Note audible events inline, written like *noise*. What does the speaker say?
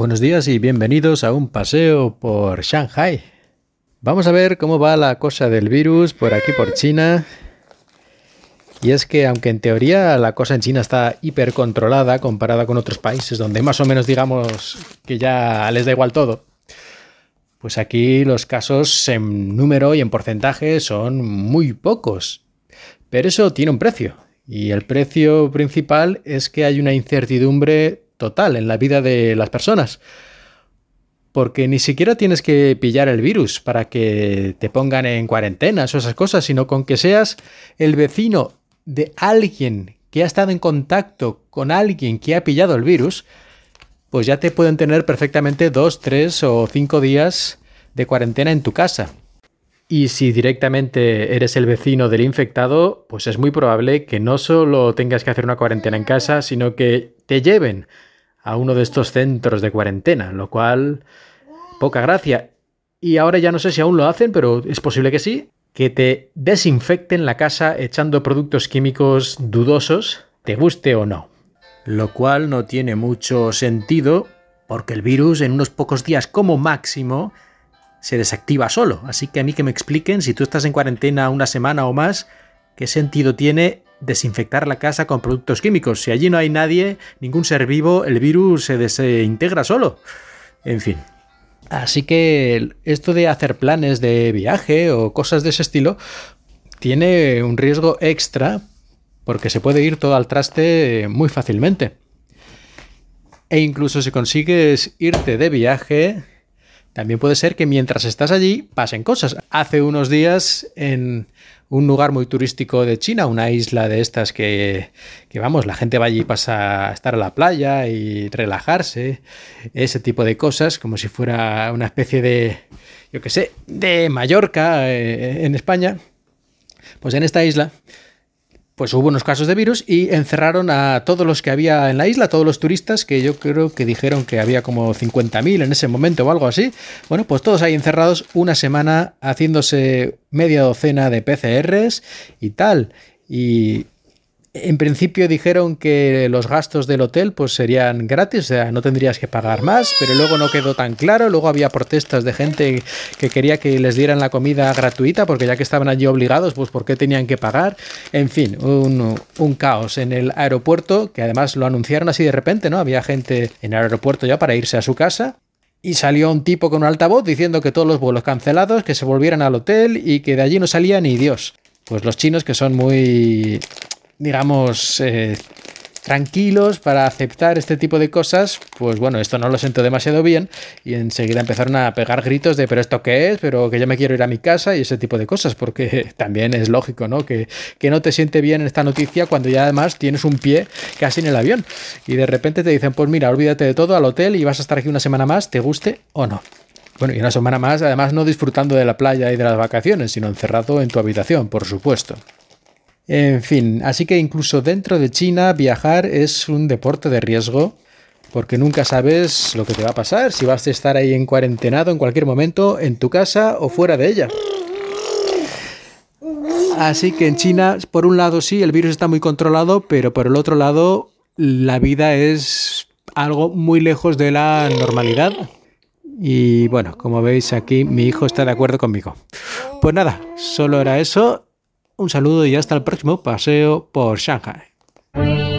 Buenos días y bienvenidos a un paseo por Shanghai. Vamos a ver cómo va la cosa del virus por aquí por China. Y es que aunque en teoría la cosa en China está hipercontrolada comparada con otros países donde más o menos digamos que ya les da igual todo, pues aquí los casos en número y en porcentaje son muy pocos. Pero eso tiene un precio. Y el precio principal es que hay una incertidumbre total en la vida de las personas. Porque ni siquiera tienes que pillar el virus para que te pongan en cuarentena o esas cosas, sino con que seas el vecino de alguien que ha estado en contacto con alguien que ha pillado el virus, pues ya te pueden tener perfectamente dos, tres o cinco días de cuarentena en tu casa. Y si directamente eres el vecino del infectado, pues es muy probable que no solo tengas que hacer una cuarentena en casa, sino que te lleven a uno de estos centros de cuarentena, lo cual poca gracia. Y ahora ya no sé si aún lo hacen, pero es posible que sí, que te desinfecten la casa echando productos químicos dudosos, te guste o no. Lo cual no tiene mucho sentido porque el virus en unos pocos días como máximo se desactiva solo. Así que a mí que me expliquen si tú estás en cuarentena una semana o más, qué sentido tiene desinfectar la casa con productos químicos. Si allí no hay nadie, ningún ser vivo, el virus se desintegra solo. En fin. Así que esto de hacer planes de viaje o cosas de ese estilo tiene un riesgo extra porque se puede ir todo al traste muy fácilmente. E incluso si consigues irte de viaje, también puede ser que mientras estás allí pasen cosas. Hace unos días en un lugar muy turístico de China, una isla de estas que, vamos, la gente va allí pasa a estar a la playa y relajarse, ese tipo de cosas, como si fuera una especie de, yo qué sé, de Mallorca eh, en España. Pues en esta isla pues hubo unos casos de virus y encerraron a todos los que había en la isla, todos los turistas, que yo creo que dijeron que había como 50.000 en ese momento o algo así. Bueno, pues todos ahí encerrados una semana haciéndose media docena de PCRs y tal. Y en principio dijeron que los gastos del hotel pues serían gratis, o sea, no tendrías que pagar más, pero luego no quedó tan claro, luego había protestas de gente que quería que les dieran la comida gratuita, porque ya que estaban allí obligados, pues ¿por qué tenían que pagar? En fin, un, un caos en el aeropuerto, que además lo anunciaron así de repente, ¿no? Había gente en el aeropuerto ya para irse a su casa. Y salió un tipo con un altavoz diciendo que todos los vuelos cancelados, que se volvieran al hotel y que de allí no salía ni Dios. Pues los chinos que son muy digamos, eh, tranquilos para aceptar este tipo de cosas, pues bueno, esto no lo siento demasiado bien y enseguida empezaron a pegar gritos de pero esto qué es, pero que yo me quiero ir a mi casa y ese tipo de cosas, porque *laughs* también es lógico, ¿no? Que, que no te siente bien esta noticia cuando ya además tienes un pie casi en el avión y de repente te dicen, pues mira, olvídate de todo al hotel y vas a estar aquí una semana más, te guste o no. Bueno, y una semana más, además no disfrutando de la playa y de las vacaciones, sino encerrado en tu habitación, por supuesto. En fin, así que incluso dentro de China viajar es un deporte de riesgo porque nunca sabes lo que te va a pasar, si vas a estar ahí en cuarentenado en cualquier momento, en tu casa o fuera de ella. Así que en China, por un lado sí, el virus está muy controlado, pero por el otro lado, la vida es algo muy lejos de la normalidad. Y bueno, como veis aquí, mi hijo está de acuerdo conmigo. Pues nada, solo era eso un saludo y hasta el próximo paseo por Shanghai.